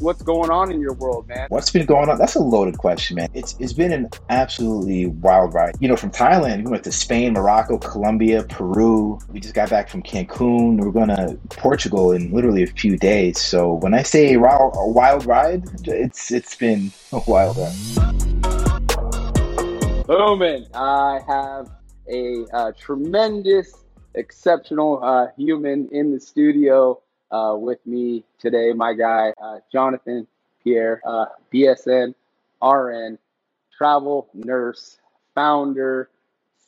what's going on in your world, man? What's been going on? That's a loaded question, man. It's it's been an absolutely wild ride. You know, from Thailand, we went to Spain, Morocco, Colombia, Peru. We just got back from Cancun. We're going to Portugal in literally a few days. So when I say a wild ride, it's it's been a wild ride. Booming! I have a uh, tremendous, exceptional uh, human in the studio uh, with me today, my guy, uh, Jonathan Pierre, uh, BSN, RN, travel nurse, founder,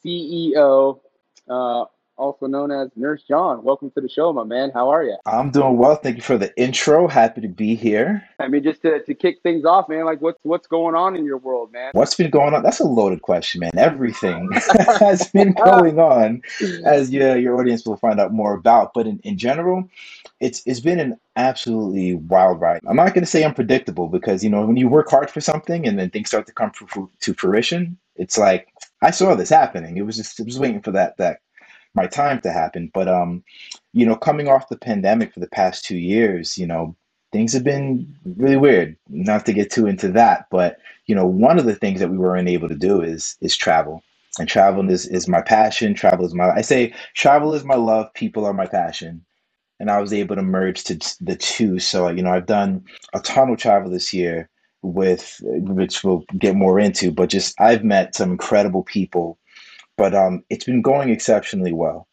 CEO, uh, also known as Nurse John. Welcome to the show, my man. How are you? I'm doing well. Thank you for the intro. Happy to be here. I mean, just to, to kick things off, man, like what's what's going on in your world, man? What's been going on? That's a loaded question, man. Everything has been going on, as your your audience will find out more about. But in, in general, it's it's been an absolutely wild ride. I'm not going to say unpredictable because you know when you work hard for something and then things start to come to fruition, it's like I saw this happening. It was just it was waiting for that that my time to happen. But um, you know, coming off the pandemic for the past two years, you know, things have been really weird. Not to get too into that, but you know, one of the things that we weren't able to do is is travel. And travel is, is my passion. Travel is my I say travel is my love, people are my passion. And I was able to merge to the two. So, you know, I've done a ton of travel this year with which we'll get more into, but just I've met some incredible people but um, it's been going exceptionally well.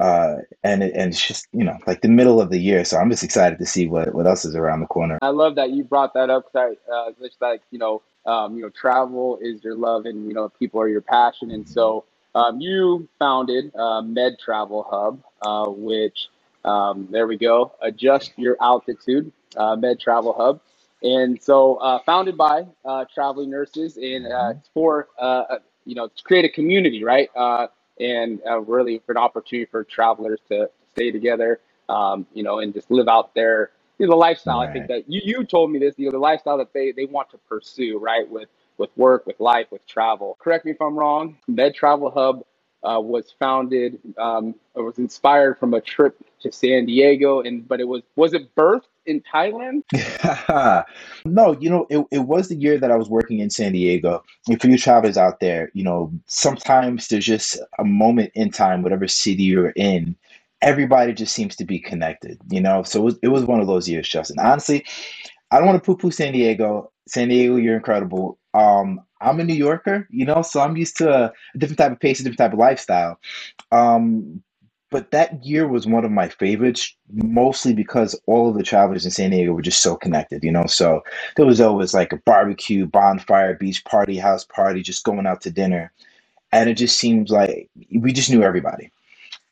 Uh, and it, and it's just you know like the middle of the year, so I'm just excited to see what, what else is around the corner. I love that you brought that up. Cause I, uh, just like you know, um, you know, travel is your love, and you know, people are your passion, and so um, you founded uh, Med Travel Hub, uh, which um, there we go, adjust your altitude, uh, Med Travel Hub. And so, uh, founded by uh, traveling nurses, and uh, for uh, you know, to create a community, right? Uh, and uh, really for an opportunity for travelers to, stay together, um, you know, and just live out their, you know, the lifestyle. Right. I think that you, you told me this, you know, the lifestyle that they, they want to pursue, right? With, with work, with life, with travel. Correct me if I'm wrong. Med Travel Hub uh, was founded, um, it was inspired from a trip to San Diego, and but it was was it birthed in Thailand? no, you know, it, it was the year that I was working in San Diego. And for you travelers out there, you know, sometimes there's just a moment in time, whatever city you're in, everybody just seems to be connected, you know. So it was, it was one of those years, Justin. Honestly, I don't want to poo-poo San Diego. San Diego, you're incredible. Um, I'm a New Yorker, you know, so I'm used to a, different type of pace, a different type of lifestyle. Um, but that year was one of my favorites, mostly because all of the travelers in San Diego were just so connected, you know. So there was always like a barbecue, bonfire, beach party, house party, just going out to dinner. And it just seems like we just knew everybody.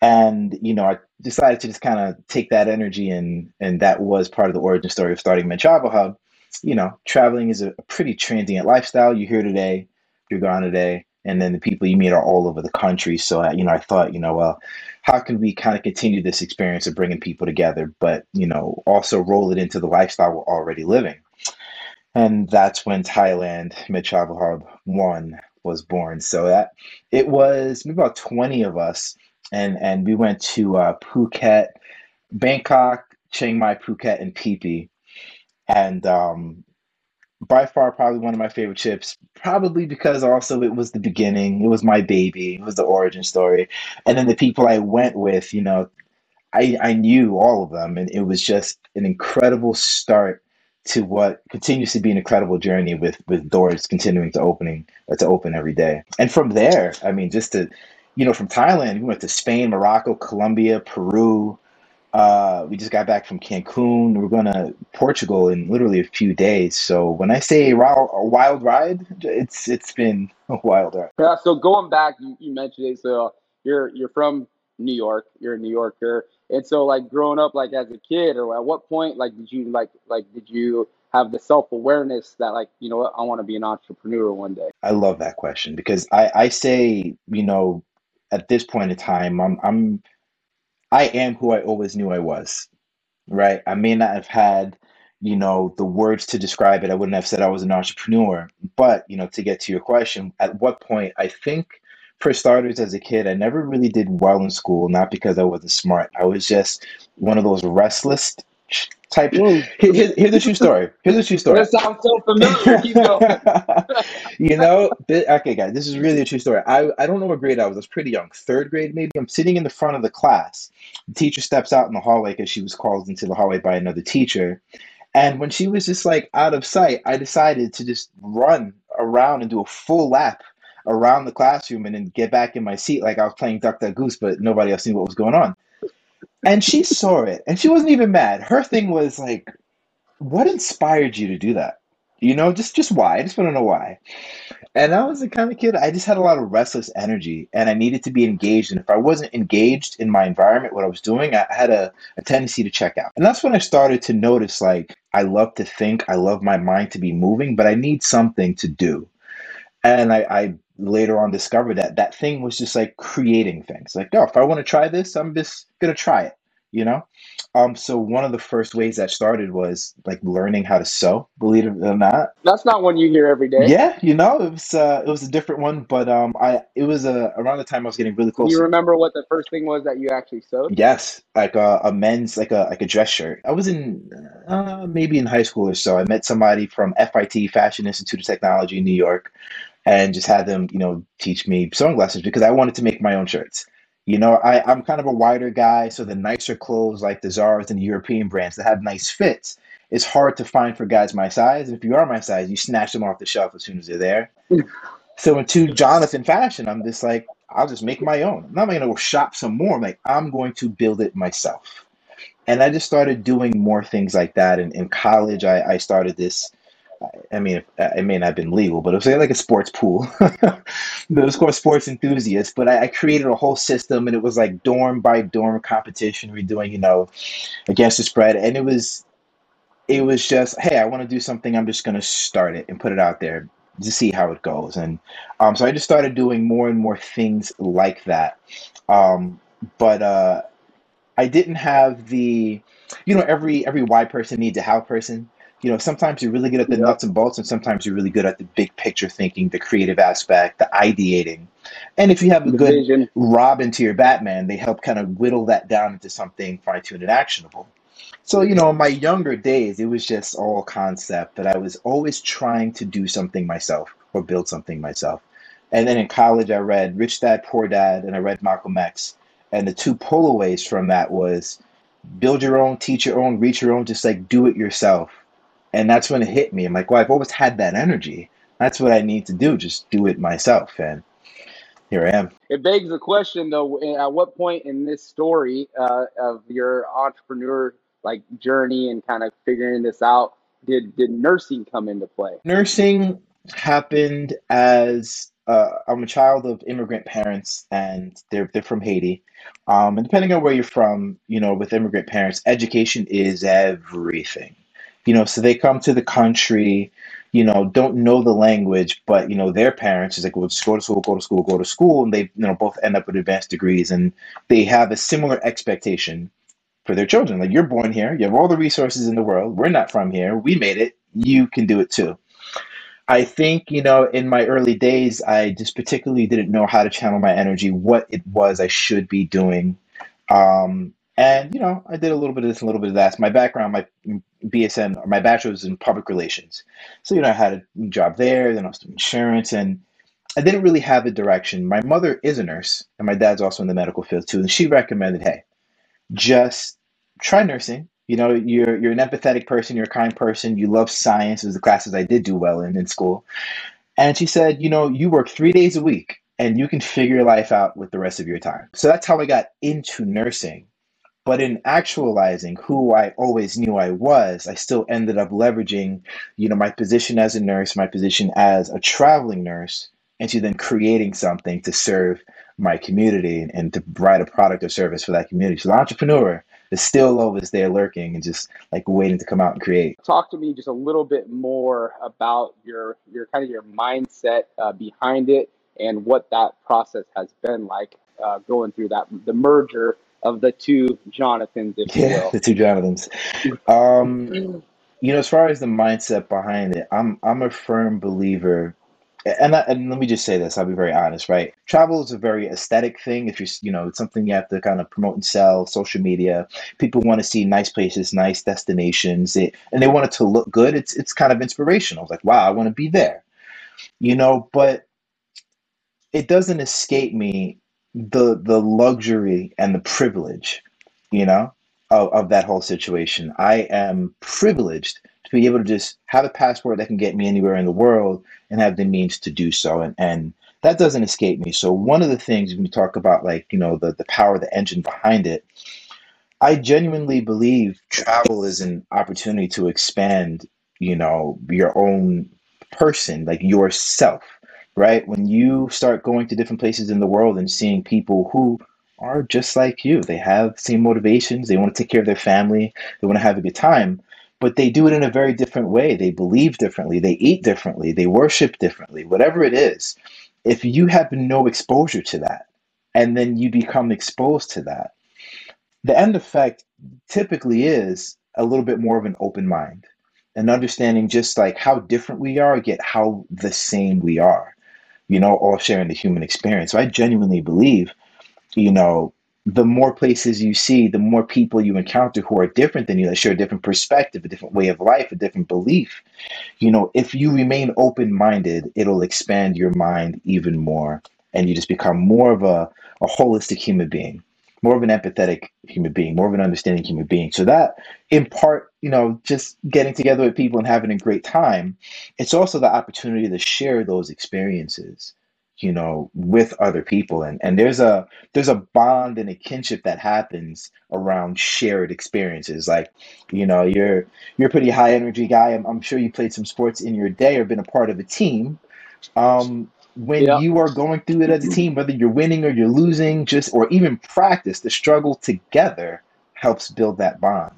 And, you know, I decided to just kind of take that energy and and that was part of the origin story of starting Med Travel Hub you know, traveling is a, pretty transient lifestyle. You're here today, you're gone today, and then the people you meet are all over the country. So, uh, you know, I thought, you know, well, how can we kind of continue this experience of bringing people together, but you know, also roll it into the lifestyle we're already living? And that's when Thailand Med Travel Hub One was born. So that it was maybe about 20 of us, and and we went to uh, Phuket, Bangkok, Chiang Mai, Phuket, and Phi and um, by far probably one of my favorite trips probably because also it was the beginning it was my baby it was the origin story. And then the people i went with you know i i knew all of them and it was just an incredible start to what continues to be an incredible journey with with doors continuing to opening to open every day. And from there i mean just to you know from thailand we went to spain morocco colombia peru uh, we just got back from Cancun. We're going to Portugal in literally a few days. So when I say a wild ride, it's it's been a wild ride. Yeah. So going back, you, you mentioned it. So you're you're from New York. You're a New Yorker, and so like growing up, like as a kid, or at what point, like did you like like did you have the self awareness that like you know what I want to be an entrepreneur one day? I love that question because I I say you know at this point in time I'm I'm I am who I always knew I was, right? I may not have had, you know, the words to describe it. I wouldn't have said I was an entrepreneur. But, you know, to get to your question, at what point, I think for starters, as a kid, I never really did well in school, not because I wasn't smart. I was just one of those restless type. Here, here's a true story. Here's a true story. That sounds so familiar. You know, okay, guys, this is really a true story. I, I don't know what grade I was. I was pretty young, third grade maybe. I'm sitting in the front of the class. The teacher steps out in the hallway because she was called into the hallway by another teacher. And when she was just like out of sight, I decided to just run around and do a full lap around the classroom and then get back in my seat like I was playing Duck Duck Goose, but nobody else knew what was going on. And she saw it and she wasn't even mad. Her thing was like, what inspired you to do that? You know, just just why? I just want to know why. And I was the kind of kid, I just had a lot of restless energy and I needed to be engaged. And if I wasn't engaged in my environment, what I was doing, I had a, a tendency to check out. And that's when I started to notice like, I love to think, I love my mind to be moving, but I need something to do. And I, I later on discovered that that thing was just like creating things. Like, oh, if I want to try this, I'm just gonna try it you know? Um so one of the first ways that started was like learning how to sew believe it or not. That's not one you hear every day. Yeah you know it was uh it was a different one but um i it was uh, around the time i was getting really close you remember what the first thing was that you actually sewed? Yes like a, a men's like a like a dress shirt. I was in uh, maybe in high school or so. I met somebody from FIT fashion institute of technology in new york and just had them you know teach me sewing lessons because i wanted to make my own shirts you know, I, I'm kind of a wider guy, so the nicer clothes like the Zara's and the European brands that have nice fits, it's hard to find for guys my size. If you are my size, you snatch them off the shelf as soon as they're there. so into Jonathan fashion, I'm just like, I'll just make my own. I'm not gonna go shop some more. I'm like, I'm going to build it myself. And I just started doing more things like that. And in college, I, I started this I mean, it may not have been legal, but it was like a sports pool. it was called Sports Enthusiasts. But I, I, created a whole system, and it was like dorm by dorm competition. We're doing, you know, against the spread, and it was, it was just, hey, I want to do something. I'm just going to start it and put it out there to see how it goes. And um, so I just started doing more and more things like that. Um, but uh, I didn't have the, you know, every every why person needs a how person you know, sometimes you're really good at the yep. nuts and bolts, and sometimes you're really good at the big picture thinking, the creative aspect, the ideating. And if you have a the good vision. Robin to your Batman, they help kind of whittle that down into something fine tuned and actionable. So, you know, in my younger days, it was just all concept, but I was always trying to do something myself or build something myself. And then in college, I read Rich Dad, Poor Dad, and I read Malcolm X. And the two pullaways from that was build your own, teach your own, reach your own, just like do it yourself and that's when it hit me. I'm like, well, I've always had that energy. That's what I need to do. Just do it myself. And here I am. It begs the question, though. At what point in this story uh, of your entrepreneur like journey and kind of figuring this out did did nursing come into play? Nursing happened as uh, I'm a child of immigrant parents, and they're they're from Haiti. Um, and depending on where you're from, you know, with immigrant parents, education is everything you know so they come to the country you know don't know the language but you know their parents is like well just go to school go to school go to school and they you know both end up with advanced degrees and they have a similar expectation for their children. Like you're born here you have all the resources in the world we're not from here we made it you can do it too. I think you know in my early days i just particularly didn't know how to channel my energy what it was i should be doing. Um, and you know, I did a little bit of this, a little bit of that. My background, my BSN, or my bachelor's in public relations. So you know, I had a job there, then I was doing insurance, and I didn't really have a direction. My mother is a nurse, and my dad's also in the medical field too, and she recommended, hey, just try nursing. You know, you're you're an empathetic person, you're a kind person, you love science, is the classes I did do well in in school. And she said, you know, you work three days a week and you can figure your life out with the rest of your time. So that's how I got into nursing but in actualizing who I always knew I was, I still ended up leveraging, you know, my position as a nurse, my position as a traveling nurse, into then creating something to serve my community and, to provide a product or service for that community. So the entrepreneur is still always there lurking and just like waiting to come out and create. Talk to me just a little bit more about your your kind of your mindset uh, behind it and what that process has been like uh, going through that the merger of the two Jonathans, if you Yeah, will. the two Jonathans. Um, you know, as far as the mindset behind it, I'm I'm a firm believer and, I, and let me just say this i'll be very honest right? Travel is a very aesthetic thing. If you're you know it's something you have to kind of promote and sell social media. People want to see nice places nice destinations. It, and they want it to look good. It's it's kind of inspirational. It's like wow i want to be there. You know but it doesn't escape me the the luxury and the privilege you know of, of that whole situation i am privileged to be able to just have a passport that can get me anywhere in the world and have the means to do so. And, and that doesn't escape me. So one of the things when you talk about like, you know, the, the power, the engine behind it, I genuinely believe travel is an opportunity to expand, you know, your own person, like yourself, right? When you start going to different places in the world and seeing people who are just like you, they have same motivations, they want to take care of their family, they want to have a good time but they do it in a very different way. They believe differently, they eat differently, they worship differently, whatever it is. If you have no exposure to that, and then you become exposed to that, the end effect typically is a little bit more of an open mind and understanding just like how different we are, yet how the same we are, you know, all sharing the human experience. So I genuinely believe, you know, the more places you see, the more people you encounter who are different than you, that share a different perspective, a different way of life, a different belief. You know, if you remain open minded, it'll expand your mind even more. And you just become more of a, a holistic human being, more of an empathetic human being, more of an understanding human being. So, that in part, you know, just getting together with people and having a great time, it's also the opportunity to share those experiences you know with other people. And and there's a there's a bond and a kinship that happens around shared experiences. Like you know you're you're a pretty high energy guy. I'm, I'm sure you played some sports in your day or been a part of a team. Um when Yeah. you are going through it as a team whether you're winning or you're losing just or even practice the struggle together helps build that bond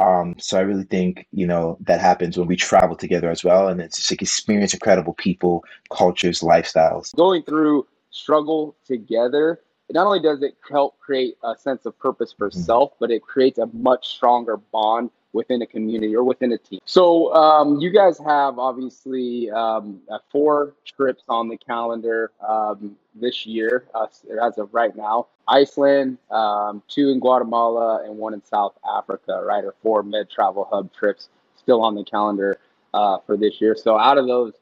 um, so I really think, you know, that happens when we travel together as well. And it's just like experience incredible people, cultures, lifestyles. Going through struggle together, not only does it help create a sense of purpose for Mhm. self, but it creates a much stronger bond within a community or within a team. So um, you guys have obviously um, uh, four trips on the calendar um, this year uh, as of right now. Iceland, um, two in Guatemala, and one in South Africa, right? Or four Med Travel Hub trips still on the calendar uh, for this year. So out of those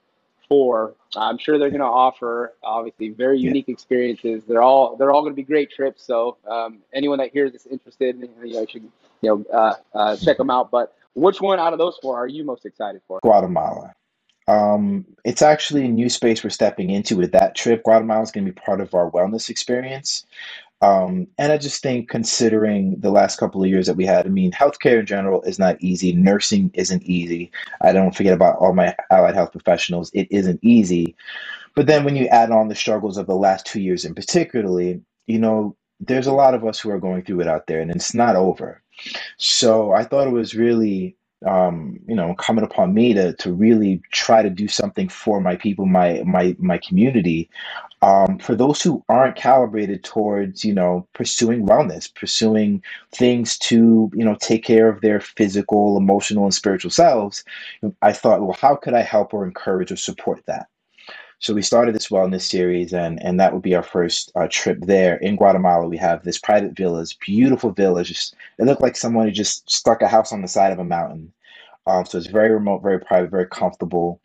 four, I'm sure they're going to offer obviously very Yeah. unique experiences. They're all they're all going to be great trips. So um, anyone that hears is interested, you know, should you know uh, uh, check them out. But which one out of those four are you most excited for? Guatemala. Um, it's actually a new space we're stepping into with that trip. Guatemala is going to be part of our wellness experience. Um, and I just think considering the last couple of years that we had, I mean, healthcare in general is not easy. Nursing isn't easy. I don't forget about all my allied health professionals. It isn't easy. But then when you add on the struggles of the last two years in particularly, you know, there's a lot of us who are going through it out there and it's not over. So I thought it was really, um, you know, coming upon me to to really try to do something for my people, my my my community. Um, for those who aren't calibrated towards, you know, pursuing wellness, pursuing things to, you know, take care of their physical, emotional, and spiritual selves, I thought, well, how could I help or encourage or support that? So we started this wellness series, and and that would be our first uh, trip there in Guatemala. We have this private villas, beautiful villas. Just it looked like someone had just stuck a house on the side of a mountain. Um, so it's very remote, very private, very comfortable.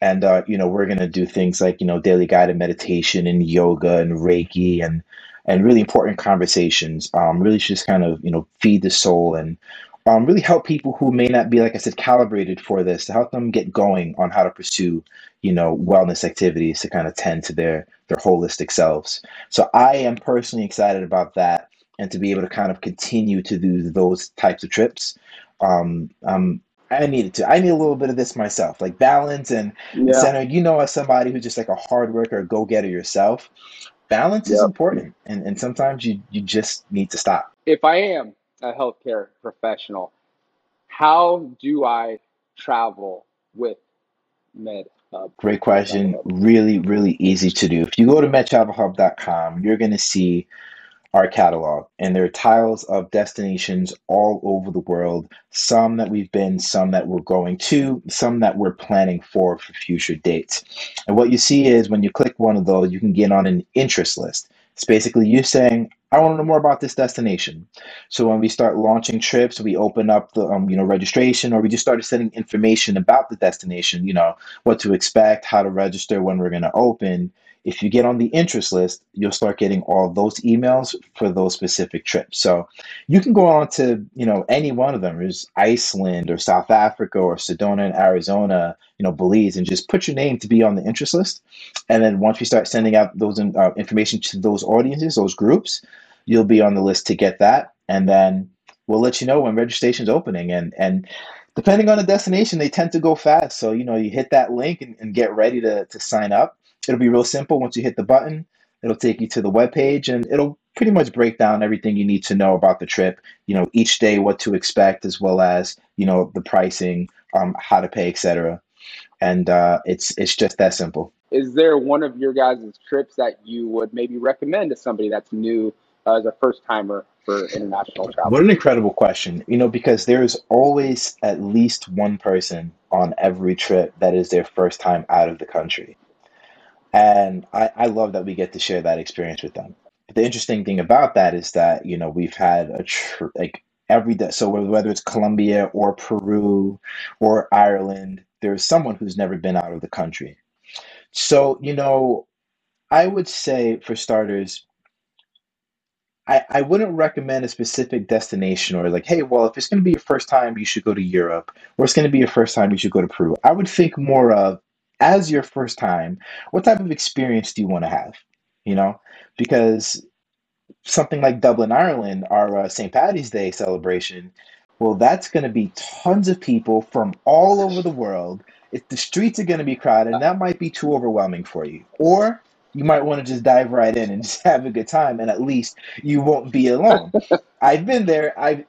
And uh, you know, we're gonna do things like you know daily guided meditation and yoga and Reiki and and really important conversations. Um, really just kind of you know feed the soul and um, really help people who may not be, like I said, calibrated for this to help them get going on how to pursue you know wellness activities to kind of tend to their their holistic selves. So I am personally excited about that and to be able to kind of continue to do those types of trips. Um, um, I needed to. I need a little bit of this myself, like balance and Yeah. center. You know, as somebody who's just like a hard worker, go getter yourself, balance is important, and and sometimes you you just need to stop. If I am a healthcare professional, how do I travel with Med Hub? Great question. Really, really easy to do. If you go to medtravelhub.com, you're going to see our catalog, and there are tiles of destinations all over the world. Some that we've been, some that we're going to, some that we're planning for for future dates. And what you see is when you click one of those, you can get on an interest list. It's basically you saying, I want to know more about this destination. So when we start launching trips, we open up the um, you know registration, or we just started sending information about the destination. You know what to expect, how to register, when we're going to open. If you get on the interest list, you'll start getting all those emails for those specific trips. So you can go on to you know any one of them. There's Iceland or South Africa or Sedona in Arizona, you know Belize, and just put your name to be on the interest list. And then once we start sending out those uh, information to those audiences, those groups, you'll be on the list to get that. And then we'll let you know when registration's opening. And and depending on the destination, they tend to go fast. So you know you hit that link and, and get ready to to sign up It'll be real simple. Once you hit the button, it'll take you to the web page and it'll pretty much break down everything you need to know about the trip. You know, each day what to expect, as well as you know the pricing, um, how to pay, etc. And uh, it's it's just that simple. Is there one of your guys' trips that you would maybe recommend to somebody that's new uh, as a first timer for international travel? What an incredible question. You know, because there's always at least one person on every trip that is their first time out of the country. And I, I love that we get to share that experience with them. But the interesting thing about that is that, you know, we've had a tr- like every day. So whether it's Colombia or Peru or Ireland, there's someone who's never been out of the country. So, you know, I would say for starters, I, I wouldn't recommend a specific destination or like, hey, well, if it's going to be your first time, you should go to Europe, or it's going to be your first time, you should go to Peru. I would think more of as your first time, what type of experience do you want to have? You know, because something like Dublin, Ireland, our uh, St. Patty's Day celebration, well, that's going to be tons of people from all over the world. If the streets are going to be crowded, and that might be too overwhelming for you. Or you might want to just dive right in and just have a good time, and at least you won't be alone. I've been there. I've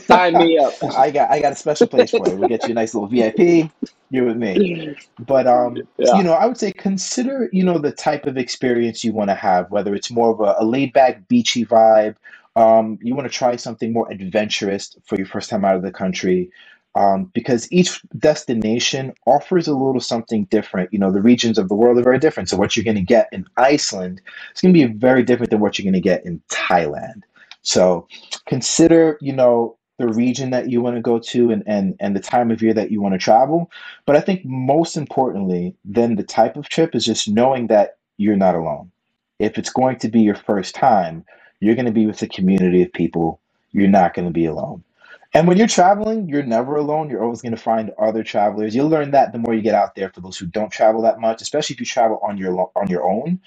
Sign me up. I got I got a special place for you. We'll get you a nice little VIP. You're with me. But um, yeah. you know, I would say consider, you know, the type of experience you want to have, whether it's more of a, a laid back, beachy vibe. Um, you want to try something more adventurous for your first time out of the country. Um, because each destination offers a little something different. You know, the regions of the world are very different. So what you're going to get in Iceland is going to be very different than what you're going to get in Thailand. So consider, you know, the region that you want to go to and, and, and the time of year that you want to travel. But I think most importantly than the type of trip is just knowing that you're not alone. If it's going to be your first time, you're going to be with a community of people. You're not going to be alone. And when you're traveling, you're never alone. You're always going to find other travelers. You'll learn that the more you get out there. For those who don't travel that much, especially if you travel on your on your own,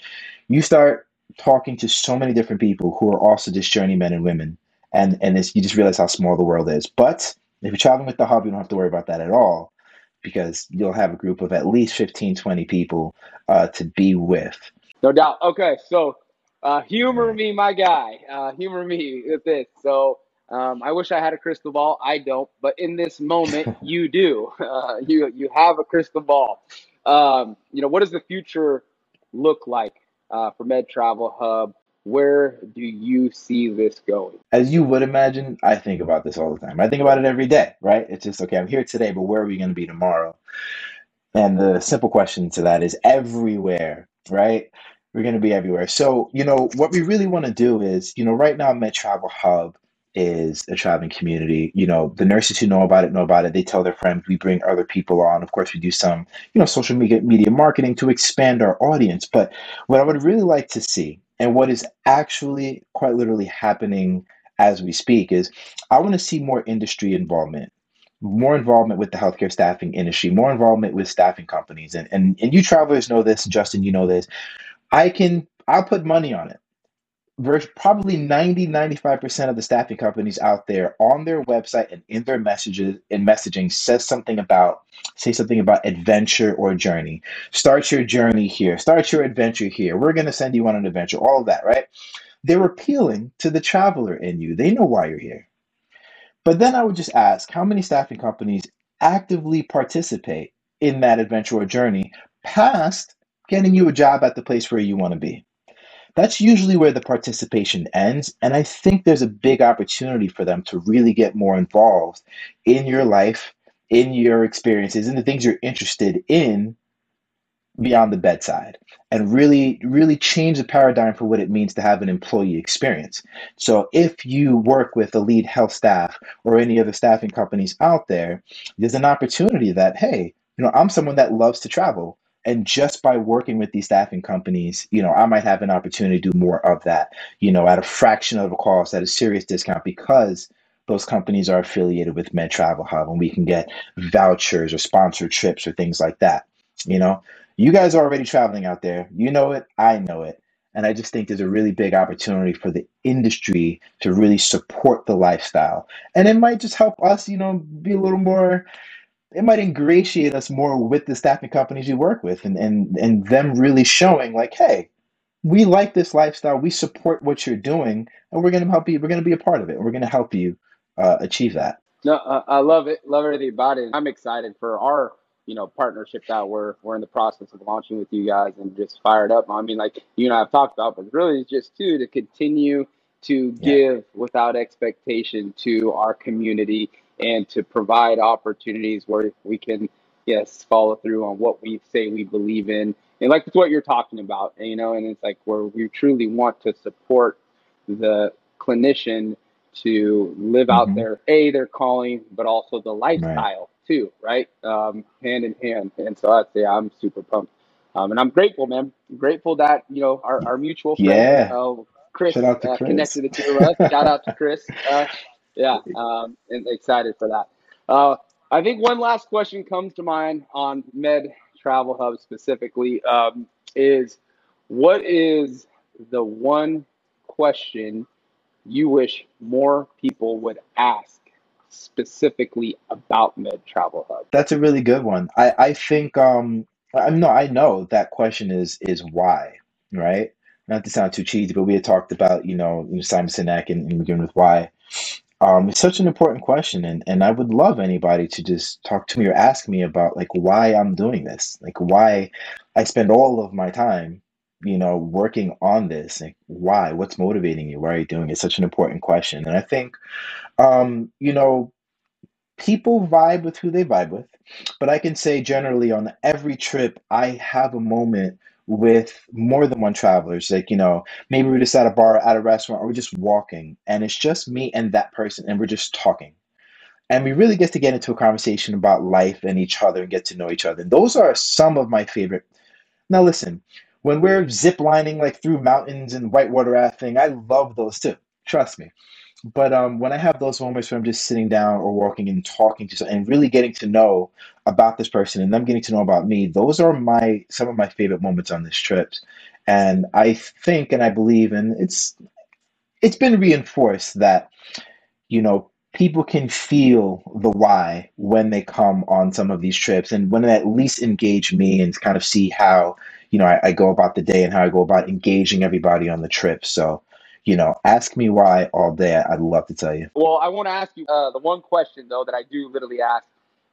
you start talking to so many different people who are also just journeymen and women, and and you just realize how small the world is. But if you're traveling with the hub, you don't have to worry about that at all because you'll have a group of at least 15, 20 people uh, to be with. No doubt. Okay, so uh, humor me, my guy. Uh, humor me with this. So um, I wish I had a crystal ball. I don't, but in this moment, you do. Uh, you you have a crystal ball. Um, you know, what does the future look like uh, for Med Travel Hub. Where do you see this going? As you would imagine, I think about this all the time. I think about it every day, right? It's just, okay, I'm here today, but where are we going to be tomorrow? And the simple question to that is everywhere, right? We're going to be everywhere. So, you know, what we really want to do is, you know, right now, Med Travel Hub is a traveling community. You know, the nurses who know about it know about it. They tell their friends. We bring other people on. Of course, we do some, you know, social media media marketing to expand our audience. But what I would really like to see, and what is actually quite literally happening as we speak, is I want to see more industry involvement. More involvement with the healthcare staffing industry, more involvement with staffing companies. And, and and you travelers know this, Justin, you know this. I can I'll put money on it probably 90 95% of the staffing companies out there on their website and in their messages and messaging says something about say something about adventure or journey. Start your journey here. Start your adventure here. We're going to send you on an adventure. All of that right? They're appealing to the traveler in you. They know why you're here. But then i would just ask how many staffing companies actively participate in that adventure or journey past getting you a job at the place where you want to be that's usually where the participation ends. And I think there's a big opportunity for them to really get more involved in your life, in your experiences, and the things you're interested in beyond the bedside and really really change the paradigm for what it means to have an employee experience so if you work with Elite Health Staff or any other staffing companies out there there's an opportunity that hey you know i'm someone that loves to travel and just by working with these staffing companies you know i might have an opportunity to do more of that you know at a fraction of a cost at a serious discount because those companies are affiliated with med travel hub and we can get vouchers or sponsored trips or things like that you know? You guys are already traveling out there. You know it. I know it. And i just think there's a really big opportunity for the industry to really support the lifestyle. And it might just help us you know be a little more it might ingratiate us more with the staffing companies you work with and, and and them really showing like hey we like this lifestyle we support what you're doing and we're going to help you we're going to be a part of it we're going to help you uh, achieve that No, uh, I love it. Love everything about it. I'm excited for our, you know, partnership that we're we're in the process of launching with you guys, and just fired up. I mean, like you and I have talked about, but really it's just too to continue to yeah give without expectation to our community and to provide opportunities where we can, yes, follow through on what we say we believe in, and like it's what you're talking about, you know, and it's like where we truly want to support the clinician to live out hmm their a their calling, but also the right lifestyle too, right? Um, hand in hand. And so I'd say I'm super pumped, um, and I'm grateful, man. I'm grateful that you know our, our mutual friend yeah uh, Chris shout out to uh, chris connected the two of us. Shout out to Chris. Uh, yeah, um, and excited for that. Uh, I think one last question comes to mind on Med Travel Hub specifically um, is what is the one question you wish more people would ask specifically about Med Travel Hub? That's a really good one. I I think um I no I know that question is is why, right? Not to sound too cheesy, but we had talked about, you know, Simon Sinek and, and begin with why. Um, it's such an important question, and and I would love anybody to just talk to me or ask me about like why I'm doing this, like why I spend all of my time, you know, working on this. Like why? What's motivating you? Why are you doing it? It's such an important question, and I think, um, you know, people vibe with who they vibe with, but I can say generally on every trip, I have a moment with more than one traveler. It's like, you know, maybe we're just at a bar, at a restaurant, or we're just walking, and it's just me and that person, and we're just talking. And we really get to get into a conversation about life and each other and get to know each other. And those are some of my favorite. Now, listen, when we're ziplining like through mountains and whitewater rafting, I love those too. Trust me. But um, when I have those moments where I'm just sitting down or walking and talking to someone and really getting to know about this person and them getting to know about me, those are my some of my favorite moments on this trip. And I think and I believe, and it's it's been reinforced that you know people can feel the why when they come on some of these trips and when they at least engage me and kind of see how you know I, I go about the day and how I go about engaging everybody on the trip. So you know, ask me why all day. I'd love to tell you. Well, I want to ask you uh, the one question though that I do literally ask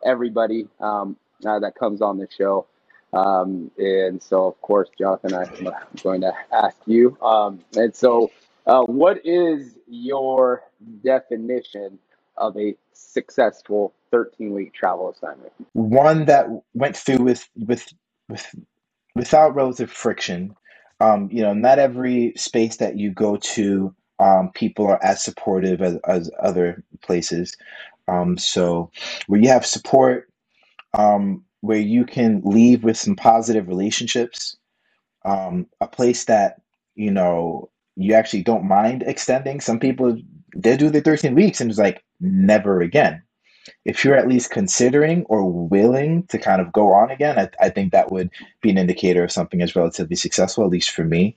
everybody um, uh, that comes on the show. Um, and so, of course, Jonathan, I'm going to ask you. Um, and so, uh, what is your definition of a successful 13 week travel assignment? One that went through with with with without relative friction. Um, you know, not every space that you go to, um, people are as supportive as, as other places. Um, so where you have support, um, where you can leave with some positive relationships, um, a place that you know you actually don't mind extending. Some people they do the 13 weeks and it's like never again. If you're at least considering or willing to kind of go on again, I, I think that would be an indicator of something as relatively successful, at least for me.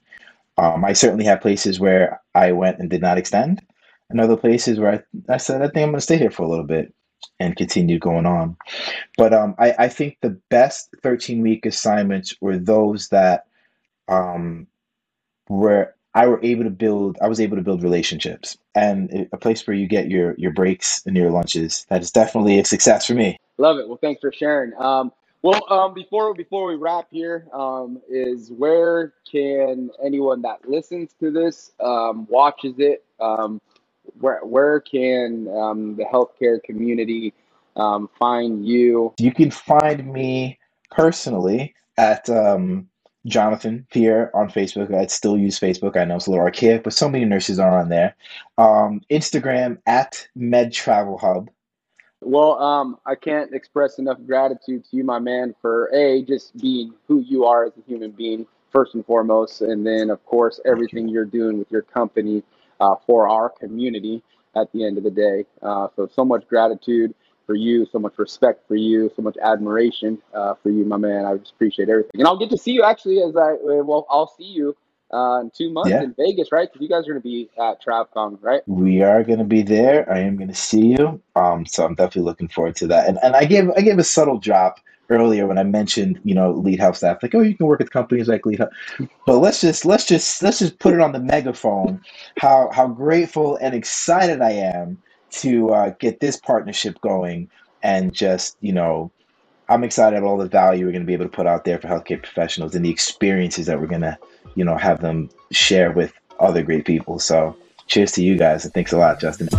Um, I certainly have places where I went and did not extend, and other places where I, I said, I think I'm going to stay here for a little bit and continue going on. But um, I, I think the best 13 week assignments were those that um, where I were able to build, I was able to build relationships and a place where you get your your breaks and your lunches. That is definitely a success for me. Love it. Well, thanks for sharing. Um, Well, um, before before we wrap here, um, is where can anyone that listens to this, um, watches it, um, where where can um, the healthcare community um, find you? You can find me personally at um, Jonathan Pierre on Facebook. I'd still use Facebook. I know it's a little archaic, but so many nurses are on there. Um, Instagram at Med Travel Hub. Well, um, I can't express enough gratitude to you, my man, for a just being who you are as a human being first and foremost, and then of course everything you're doing with your company uh, for our community at the end of the day. Uh, so so much gratitude for you, so much respect for you, so much admiration uh, for you, my man. I just appreciate everything, and I'll get to see you actually as I well. I'll see you uh, in two months yeah. in Vegas, right? Because you guys are going to be at TravCon, right? We are going to be there. I am going to see you. Um, so I'm definitely looking forward to that. And and I gave I gave a subtle drop earlier when I mentioned you know lead health staff, like oh you can work with companies like lead health, but let's just let's just let's just put it on the megaphone. How how grateful and excited I am to uh, get this partnership going and just you know I'm excited about all the value we're going to be able to put out there for healthcare professionals and the experiences that we're going to, you know, have them share with other great people. So cheers to you guys and thanks a lot, Justin.